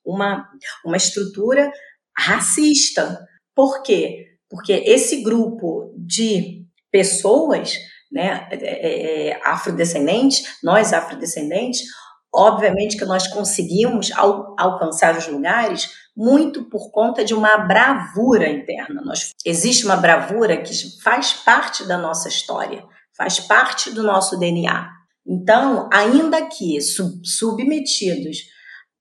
Speaker 2: uma, uma estrutura racista. Por quê? Porque esse grupo de pessoas, né, é, é, é, afrodescendentes, nós afrodescendentes, obviamente que nós conseguimos al alcançar os lugares muito por conta de uma bravura interna. Nós, existe uma bravura que faz parte da nossa história, faz parte do nosso DNA. Então, ainda que sub submetidos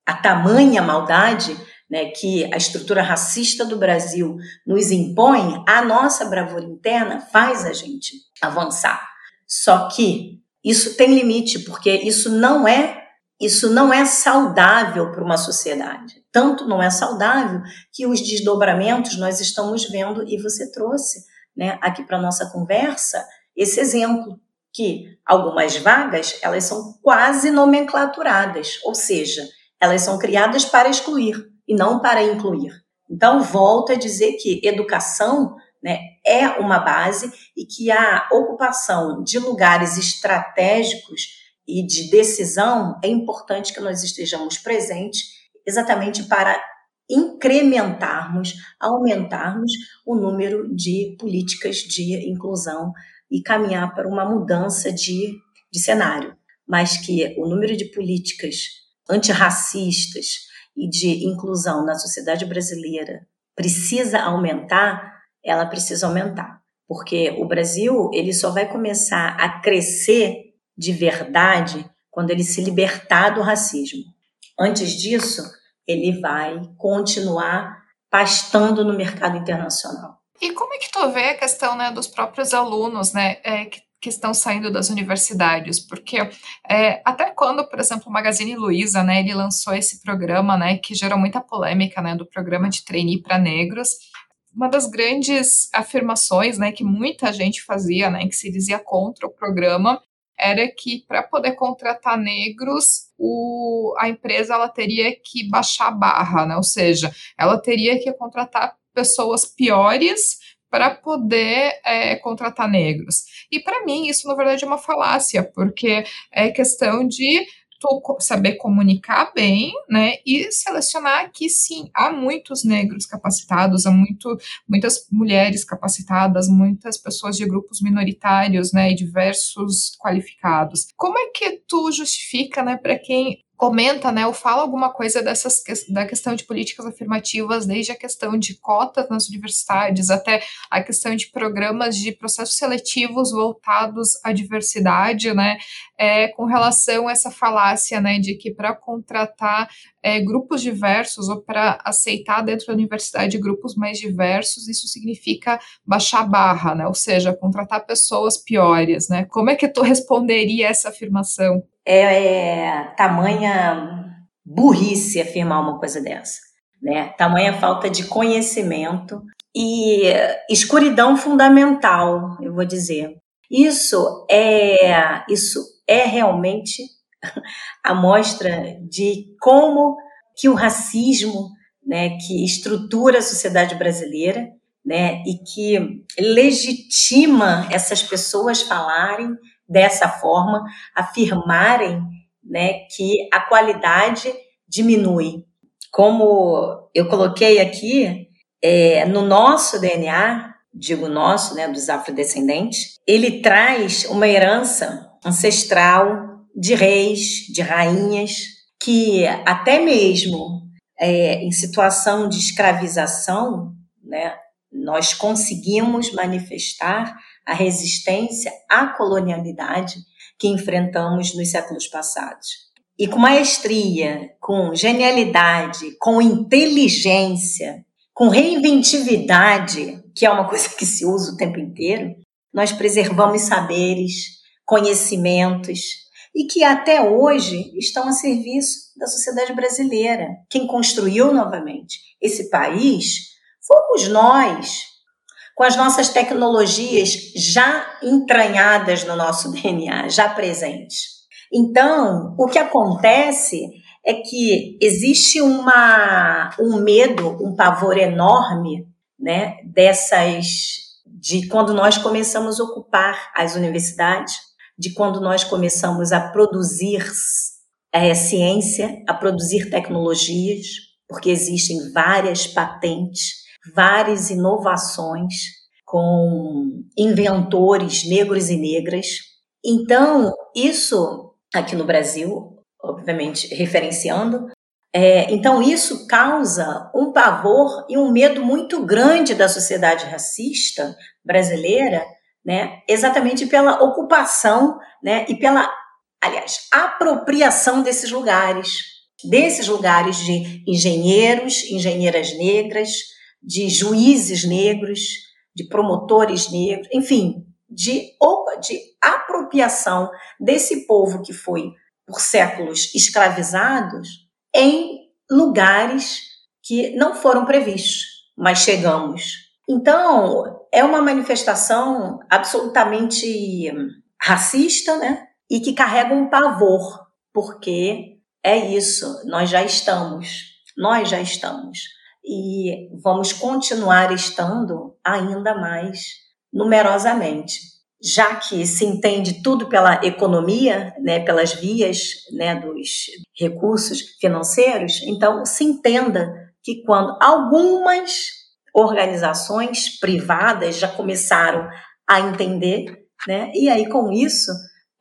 Speaker 2: a tamanha maldade, né, que a estrutura racista do Brasil nos impõe, a nossa bravura interna faz a gente avançar. Só que isso tem limite, porque isso não é isso não é saudável para uma sociedade. Tanto não é saudável que os desdobramentos nós estamos vendo e você trouxe, né, aqui para nossa conversa esse exemplo que algumas vagas elas são quase nomenclaturadas, ou seja, elas são criadas para excluir e não para incluir. Então, volto a dizer que educação né, é uma base e que a ocupação de lugares estratégicos e de decisão é importante que nós estejamos presentes exatamente para incrementarmos, aumentarmos o número de políticas de inclusão e caminhar para uma mudança de, de cenário, mas que o número de políticas antirracistas e de inclusão na sociedade brasileira precisa aumentar, ela precisa aumentar. Porque o Brasil, ele só vai começar a crescer de verdade quando ele se libertar do racismo. Antes disso, ele vai continuar pastando no mercado internacional.
Speaker 1: E como é que tu vê a questão né, dos próprios alunos, né, é, que, que, estão saindo das universidades? Porque é, até quando, por exemplo, o Magazine Luiza, né, ele lançou esse programa, né, que gerou muita polêmica, né, do programa de trainee para negros, uma das grandes afirmações, né, que muita gente fazia, né, que se dizia contra o programa, era que para poder contratar negros, o, a empresa ela teria que baixar a barra, né? Ou seja, ela teria que contratar pessoas piores para poder é, contratar negros. E para mim isso na verdade é uma falácia, porque é questão de saber comunicar bem, né, e selecionar que sim, há muitos negros capacitados, há muito, muitas mulheres capacitadas, muitas pessoas de grupos minoritários, né, e diversos qualificados. Como é que tu justifica, né, para quem comenta, né, ou fala alguma coisa dessas da questão de políticas afirmativas, desde a questão de cotas nas universidades até a questão de programas de processos seletivos voltados à diversidade, né, é, com relação a essa falácia, né, de que para contratar é, grupos diversos ou para aceitar dentro da universidade grupos mais diversos, isso significa baixar barra, né, ou seja, contratar pessoas piores, né. Como é que tu responderia essa afirmação?
Speaker 2: é, é tamanha burrice afirmar uma coisa dessa, né? Tamanha falta de conhecimento e escuridão fundamental, eu vou dizer. Isso é isso é realmente a mostra de como que o racismo, né, que estrutura a sociedade brasileira, né, e que legitima essas pessoas falarem dessa forma, afirmarem né, que a qualidade diminui. Como eu coloquei aqui, é, no nosso DNA, digo nosso, né, dos afrodescendentes, ele traz uma herança ancestral de reis, de rainhas, que até mesmo é, em situação de escravização, né, nós conseguimos manifestar a resistência à colonialidade que enfrentamos nos séculos passados. E com maestria, com genialidade, com inteligência, com reinventividade, que é uma coisa que se usa o tempo inteiro, nós preservamos saberes, conhecimentos e que até hoje estão a serviço da sociedade brasileira. Quem construiu novamente esse país fomos nós, com as nossas tecnologias já entranhadas no nosso DNA, já presentes. Então, o que acontece é que existe uma, um medo, um pavor enorme, né, dessas de quando nós começamos a ocupar as universidades, de quando nós começamos a produzir ciência, a produzir tecnologias, porque existem várias patentes várias inovações com inventores negros e negras. Então, isso aqui no Brasil, obviamente referenciando, é, então isso causa um pavor e um medo muito grande da sociedade racista brasileira, né, exatamente pela ocupação, né, e pela, aliás, apropriação desses lugares, desses lugares de engenheiros, engenheiras negras, de juízes negros, de promotores negros, enfim, de, de apropriação desse povo que foi por séculos escravizados em lugares que não foram previstos, mas chegamos. Então, é uma manifestação absolutamente racista, né? E que carrega um pavor, porque é isso, nós já estamos, nós já estamos e vamos continuar estando ainda mais numerosamente, já que se entende tudo pela economia, né, pelas vias né, dos recursos financeiros, então se entenda que quando algumas organizações privadas já começaram a entender né? E aí, com isso,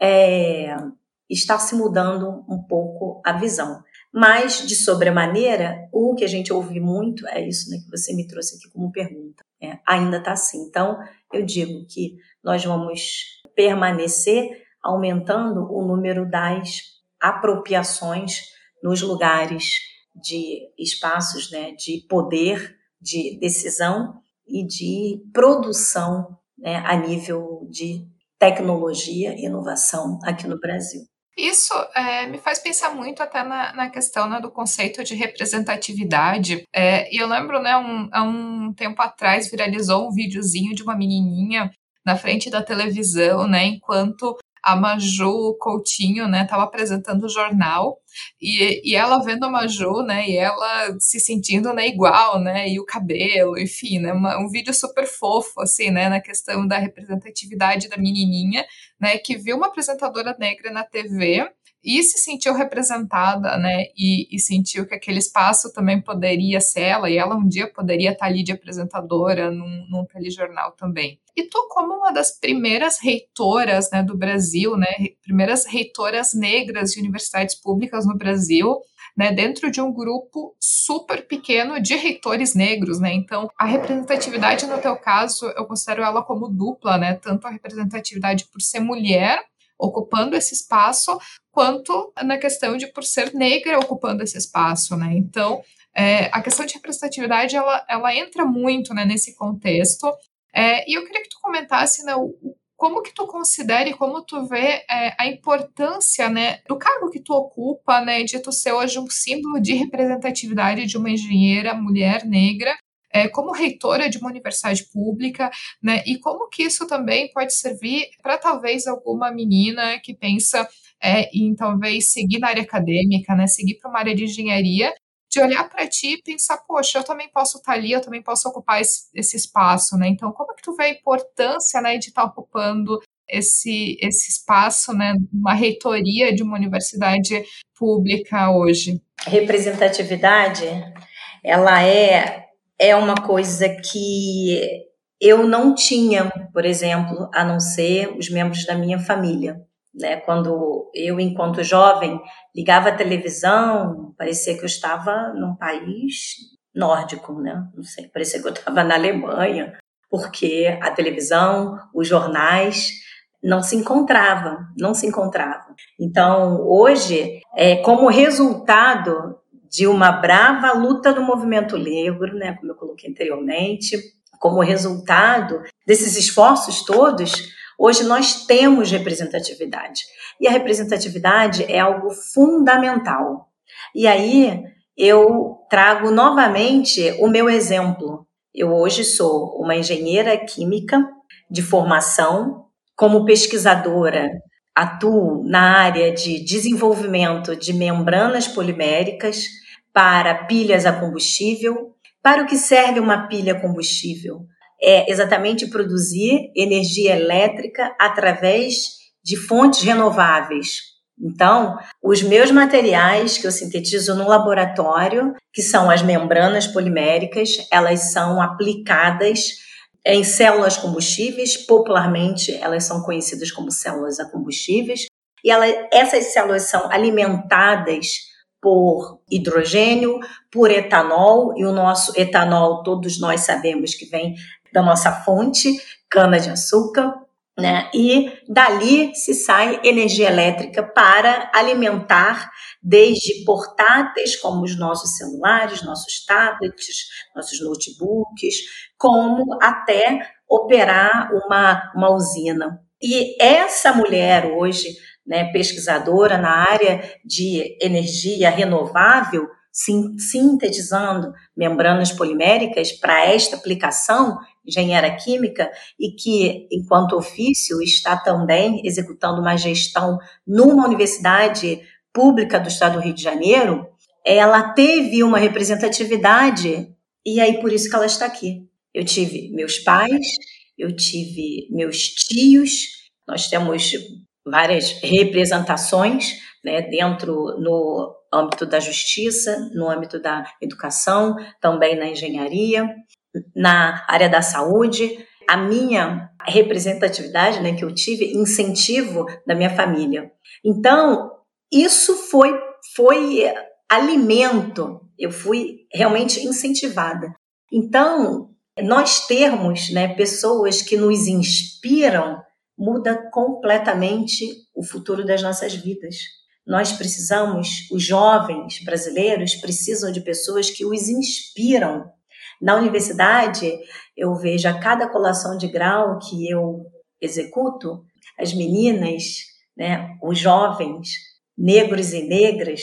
Speaker 2: é, está se mudando um pouco a visão. Mas, de sobremaneira, o que a gente ouve muito é isso né, que você me trouxe aqui como pergunta. É, ainda está assim. Então, eu digo que nós vamos permanecer aumentando o número das apropriações nos lugares de espaços né, de poder, de decisão e de produção né, a nível de tecnologia e inovação aqui no Brasil.
Speaker 1: Isso é, me faz pensar muito até na, na questão né, do conceito de representatividade. É, e eu lembro, né, um, há um tempo atrás viralizou um videozinho de uma menininha na frente da televisão, né, enquanto a Maju Coutinho, né, estava apresentando o jornal e, e ela vendo a Maju, né, e ela se sentindo, né, igual, né, e o cabelo, enfim, né, uma, um vídeo super fofo, assim, né, na questão da representatividade da menininha, né, que viu uma apresentadora negra na TV e se sentiu representada, né, e, e, sentiu que aquele espaço também poderia ser ela, e ela um dia poderia estar ali de apresentadora num, num telejornal também. E tu, como uma das primeiras reitoras, né, do Brasil, né, primeiras reitoras negras de universidades públicas no Brasil, né, dentro de um grupo super pequeno de reitores negros, né? Então, a representatividade no teu caso, eu considero ela como dupla, né? Tanto a representatividade por ser mulher ocupando esse espaço, quanto na questão de por ser negra ocupando esse espaço, né? Então, é, a questão de representatividade, ela, ela entra muito né, nesse contexto, é, e eu queria que tu comentasse né, o, como que tu considera e como tu vê é, a importância né, do cargo que tu ocupa, né, de tu ser hoje um símbolo de representatividade de uma engenheira mulher negra é, como reitora de uma universidade pública, né? E como que isso também pode servir para talvez alguma menina que pensa é, em talvez seguir na área acadêmica, né? Seguir para uma área de engenharia, de olhar para ti e pensar, poxa, eu também posso estar tá ali, eu também posso ocupar esse, esse espaço, né? Então, como é que tu vê a importância, né, de estar tá ocupando esse, esse espaço, né, uma reitoria de uma universidade pública hoje?
Speaker 2: Representatividade, ela é é uma coisa que eu não tinha, por exemplo, a não ser os membros da minha família. Né? Quando eu, enquanto jovem, ligava a televisão, parecia que eu estava num país nórdico, né? Não sei, parecia que eu estava na Alemanha, porque a televisão, os jornais não se encontravam, não se encontravam. Então, hoje, é, como resultado de uma brava luta do movimento negro, né, como eu coloquei anteriormente, como resultado desses esforços todos, hoje nós temos representatividade. E a representatividade é algo fundamental. E aí eu trago novamente o meu exemplo. Eu hoje sou uma engenheira química de formação, como pesquisadora atuo na área de desenvolvimento de membranas poliméricas para pilhas a combustível. Para o que serve uma pilha combustível? É exatamente produzir energia elétrica através de fontes renováveis. Então, os meus materiais que eu sintetizo no laboratório, que são as membranas poliméricas, elas são aplicadas em células combustíveis, popularmente elas são conhecidas como células a combustíveis, e ela, essas células são alimentadas por hidrogênio, por etanol, e o nosso etanol, todos nós sabemos que vem da nossa fonte, cana-de-açúcar, né? E dali se sai energia elétrica para alimentar desde portáteis, como os nossos celulares, nossos tablets, nossos notebooks, como até operar uma, uma usina. E essa mulher hoje, né, pesquisadora na área de energia renovável, sintetizando membranas poliméricas para esta aplicação, engenheira química, e que, enquanto ofício, está também executando uma gestão numa universidade pública do estado do Rio de Janeiro, ela teve uma representatividade, e aí por isso que ela está aqui. Eu tive meus pais, eu tive meus tios, nós temos várias representações né, dentro no âmbito da justiça, no âmbito da educação, também na engenharia, na área da saúde. A minha representatividade né, que eu tive, incentivo da minha família. Então, isso foi, foi alimento, eu fui realmente incentivada. Então, nós termos né, pessoas que nos inspiram muda completamente o futuro das nossas vidas. Nós precisamos, os jovens brasileiros precisam de pessoas que os inspiram. Na universidade, eu vejo a cada colação de grau que eu executo, as meninas, né, os jovens, negros e negras,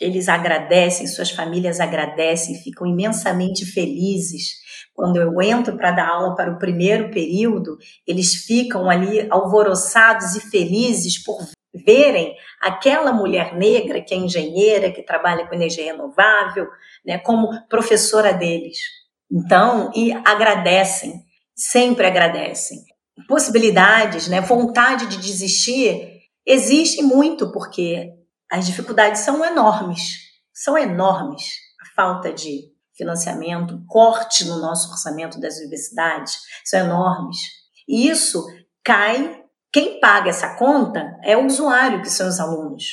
Speaker 2: eles agradecem, suas famílias agradecem, ficam imensamente felizes. Quando eu entro para dar aula para o primeiro período, eles ficam ali alvoroçados e felizes por verem aquela mulher negra que é engenheira, que trabalha com energia renovável, né, como professora deles. Então, e agradecem, sempre agradecem. Possibilidades, né, vontade de desistir, existe muito, porque as dificuldades são enormes, são enormes. A falta de financiamento, corte no nosso orçamento das universidades, são enormes. E isso cai, quem paga essa conta é o usuário, que são os alunos.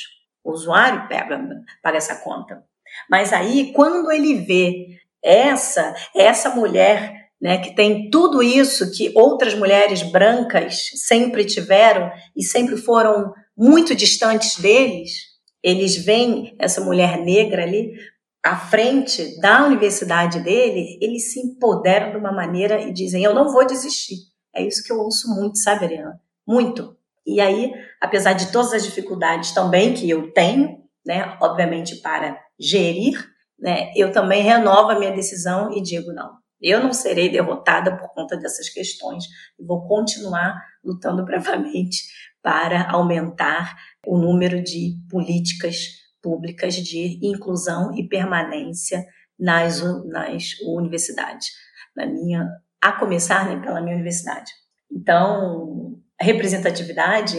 Speaker 2: O usuário paga, paga essa conta. Mas aí, quando ele vê essa, essa mulher né, que tem tudo isso que outras mulheres brancas sempre tiveram e sempre foram muito distantes deles, eles veem essa mulher negra ali à frente da universidade dele, eles se empoderam de uma maneira e dizem: Eu não vou desistir. É isso que eu ouço muito, sabe, Ariana? Muito. E aí, apesar de todas as dificuldades também que eu tenho, né, obviamente para gerir, né, eu também renovo a minha decisão e digo: não, eu não serei derrotada por conta dessas questões. Vou continuar lutando bravamente para aumentar o número de políticas públicas de inclusão e permanência nas, nas universidades, na minha, a começar né, pela minha universidade. Então, representatividade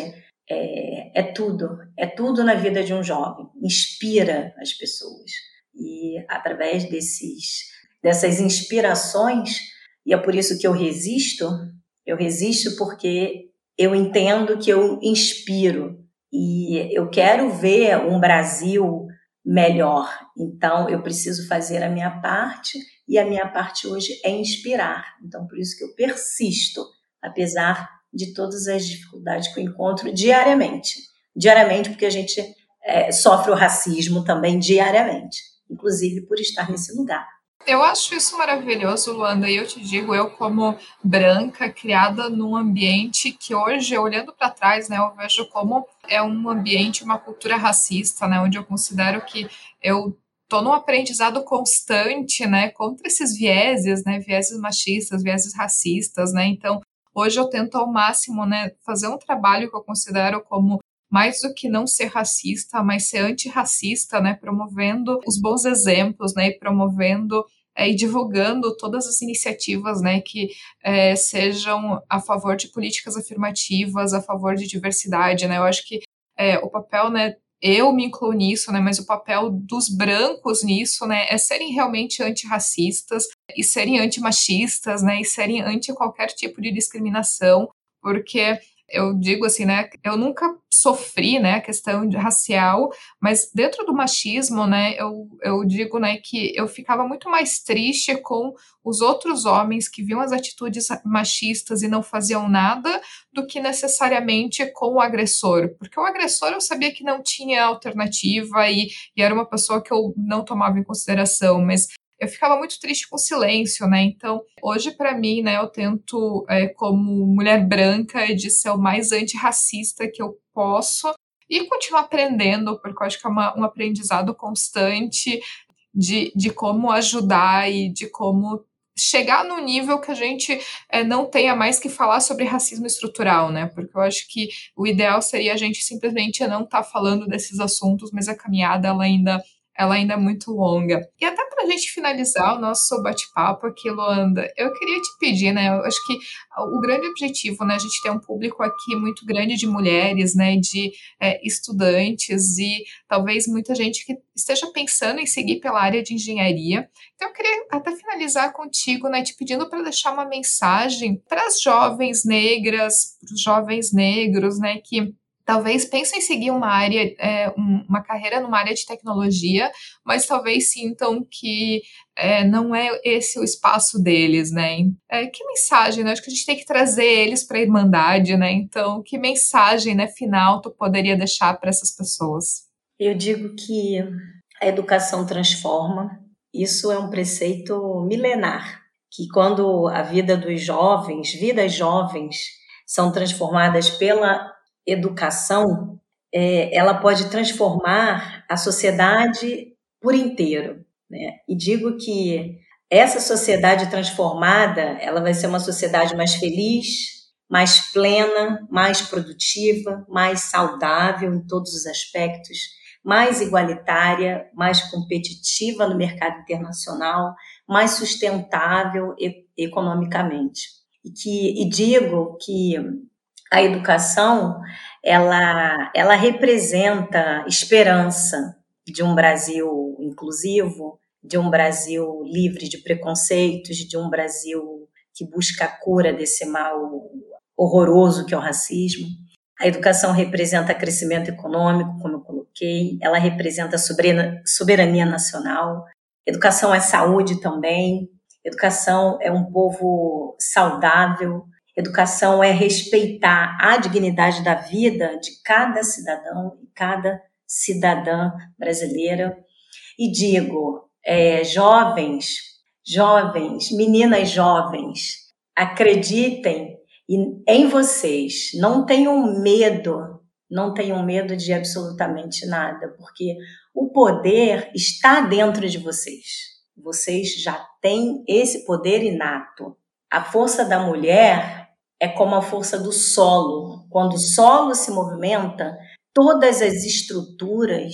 Speaker 2: é, é tudo, é tudo na vida de um jovem, inspira as pessoas. E através desses, dessas inspirações, e é por isso que eu resisto, eu resisto porque eu entendo que eu inspiro e eu quero ver um Brasil melhor. Então, eu preciso fazer a minha parte e a minha parte hoje é inspirar. Então, por isso que eu persisto, apesar de todas as dificuldades que eu encontro diariamente. Diariamente, porque a gente é, sofre o racismo também diariamente, inclusive por estar nesse lugar.
Speaker 1: Eu acho isso maravilhoso, Luanda, e eu te digo, eu como branca, criada num ambiente que hoje, olhando para trás, né, eu vejo como é um ambiente, uma cultura racista, né, onde eu considero que eu tô num aprendizado constante, né, contra esses vieses, né, vieses machistas, vieses racistas, né, então hoje eu tento ao máximo, né, fazer um trabalho que eu considero como mais do que não ser racista, mas ser antirracista, né, promovendo os bons exemplos, né, e promovendo é, e divulgando todas as iniciativas né, que é, sejam a favor de políticas afirmativas, a favor de diversidade. Né? Eu acho que é, o papel, né, eu me incluo nisso, né, mas o papel dos brancos nisso né, é serem realmente antirracistas e serem antimachistas né, e serem anti qualquer tipo de discriminação, porque eu digo assim, né, eu nunca sofri, né, a questão racial, mas dentro do machismo, né, eu, eu digo, né, que eu ficava muito mais triste com os outros homens que viam as atitudes machistas e não faziam nada do que necessariamente com o agressor, porque o agressor eu sabia que não tinha alternativa e, e era uma pessoa que eu não tomava em consideração, mas eu ficava muito triste com o silêncio, né? Então, hoje, para mim, né, eu tento, é, como mulher branca, de ser o mais antirracista que eu posso e continuar aprendendo, porque eu acho que é uma, um aprendizado constante de, de como ajudar e de como chegar no nível que a gente é, não tenha mais que falar sobre racismo estrutural, né? Porque eu acho que o ideal seria a gente simplesmente não estar tá falando desses assuntos, mas a caminhada ela ainda ela ainda é muito longa. E até para a gente finalizar o nosso bate-papo aqui, Luanda, eu queria te pedir, né? Eu acho que o grande objetivo, né? A gente tem um público aqui muito grande de mulheres, né? De é, estudantes e talvez muita gente que esteja pensando em seguir pela área de engenharia. Então, eu queria até finalizar contigo, né? Te pedindo para deixar uma mensagem para as jovens negras, para os jovens negros, né? Que talvez pensem em seguir uma área, é, uma carreira numa área de tecnologia, mas talvez sintam que é, não é esse o espaço deles, né? É, que mensagem, né? Acho que a gente tem que trazer eles para a Irmandade, né? Então, que mensagem, né, final tu poderia deixar para essas pessoas?
Speaker 2: Eu digo que a educação transforma. Isso é um preceito milenar, que quando a vida dos jovens, vidas jovens, são transformadas pela educação, é, ela pode transformar a sociedade por inteiro. Né? E digo que essa sociedade transformada, ela vai ser uma sociedade mais feliz, mais plena, mais produtiva, mais saudável em todos os aspectos, mais igualitária, mais competitiva no mercado internacional, mais sustentável economicamente. E que e digo que a educação ela, ela representa esperança de um Brasil inclusivo, de um Brasil livre de preconceitos, de um Brasil que busca a cura desse mal horroroso que é o racismo. A educação representa crescimento econômico, como eu coloquei, ela representa soberania nacional. Educação é saúde também. Educação é um povo saudável, Educação é respeitar a dignidade da vida de cada cidadão e cada cidadã brasileira. E digo, é, jovens, jovens, meninas jovens, acreditem em vocês, não tenham medo, não tenham medo de absolutamente nada, porque o poder está dentro de vocês. Vocês já têm esse poder inato. A força da mulher é como a força do solo. Quando o solo se movimenta, todas as estruturas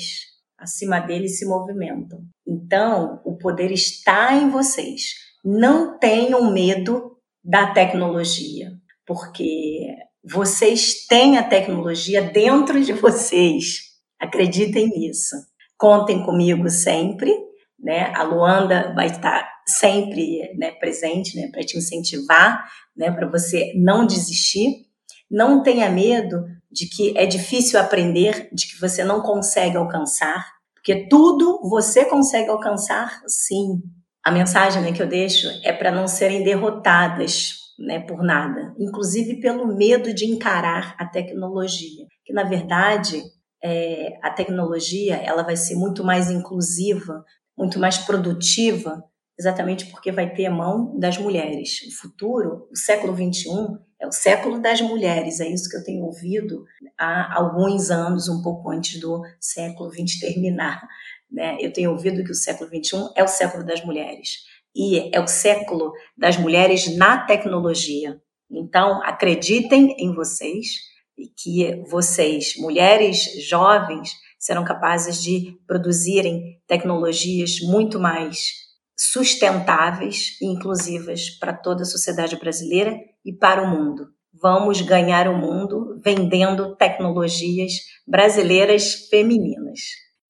Speaker 2: acima dele se movimentam. Então, o poder está em vocês. Não tenham medo da tecnologia, porque vocês têm a tecnologia dentro de vocês. Acreditem nisso. Contem comigo sempre, né? A Luanda vai estar sempre né, presente, né, para te incentivar, né, para você não desistir. Não tenha medo de que é difícil aprender, de que você não consegue alcançar, porque tudo você consegue alcançar, sim. A mensagem né, que eu deixo é para não serem derrotadas né, por nada, inclusive pelo medo de encarar a tecnologia, que na verdade é, a tecnologia ela vai ser muito mais inclusiva, muito mais produtiva exatamente porque vai ter a mão das mulheres. O futuro, o século XXI, é o século das mulheres, é isso que eu tenho ouvido há alguns anos, um pouco antes do século XX terminar. Né? Eu tenho ouvido que o século XXI é o século das mulheres. E é o século das mulheres na tecnologia. Então, acreditem em vocês e que vocês, mulheres jovens, serão capazes de produzirem tecnologias muito mais sustentáveis e inclusivas para toda a sociedade brasileira e para o mundo. Vamos ganhar o mundo vendendo tecnologias brasileiras femininas.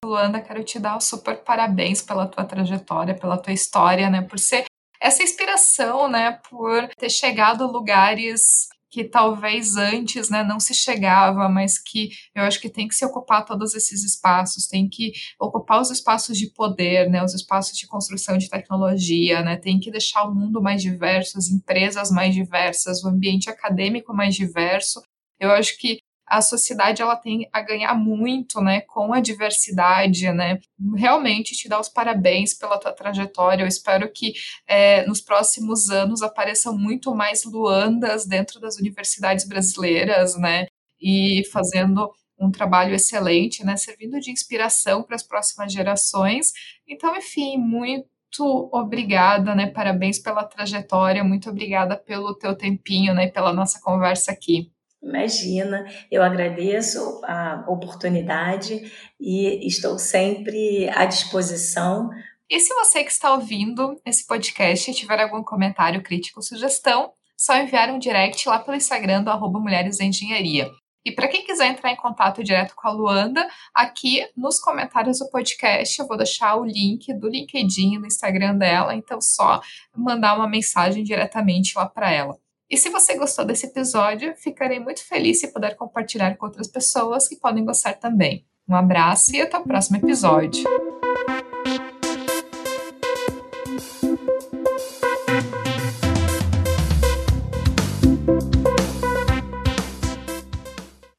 Speaker 1: Luanda, quero te dar o super parabéns pela tua trajetória, pela tua história, né, por ser essa inspiração, né, por ter chegado a lugares que talvez antes né, não se chegava, mas que eu acho que tem que se ocupar todos esses espaços, tem que ocupar os espaços de poder, né, os espaços de construção de tecnologia, né, tem que deixar o mundo mais diverso, as empresas mais diversas, o ambiente acadêmico mais diverso. Eu acho que a sociedade ela tem a ganhar muito, né, com a diversidade, né. Realmente te dar os parabéns pela tua trajetória. Eu espero que é, nos próximos anos apareçam muito mais Luandas dentro das universidades brasileiras, né, e fazendo um trabalho excelente, né, servindo de inspiração para as próximas gerações. Então, enfim, muito obrigada, né? Parabéns pela trajetória, muito obrigada pelo teu tempinho, né? Pela nossa conversa aqui.
Speaker 2: Imagina, eu agradeço a oportunidade e estou sempre à disposição.
Speaker 1: E se você que está ouvindo esse podcast tiver algum comentário, crítico ou sugestão, só enviar um direct lá pelo Instagram do arroba Mulheres Engenharia. E para quem quiser entrar em contato direto com a Luanda, aqui nos comentários do podcast eu vou deixar o link do LinkedIn no Instagram dela, então só mandar uma mensagem diretamente lá para ela. E se você gostou desse episódio, ficarei muito feliz se puder compartilhar com outras pessoas que podem gostar também. Um abraço e até o próximo episódio.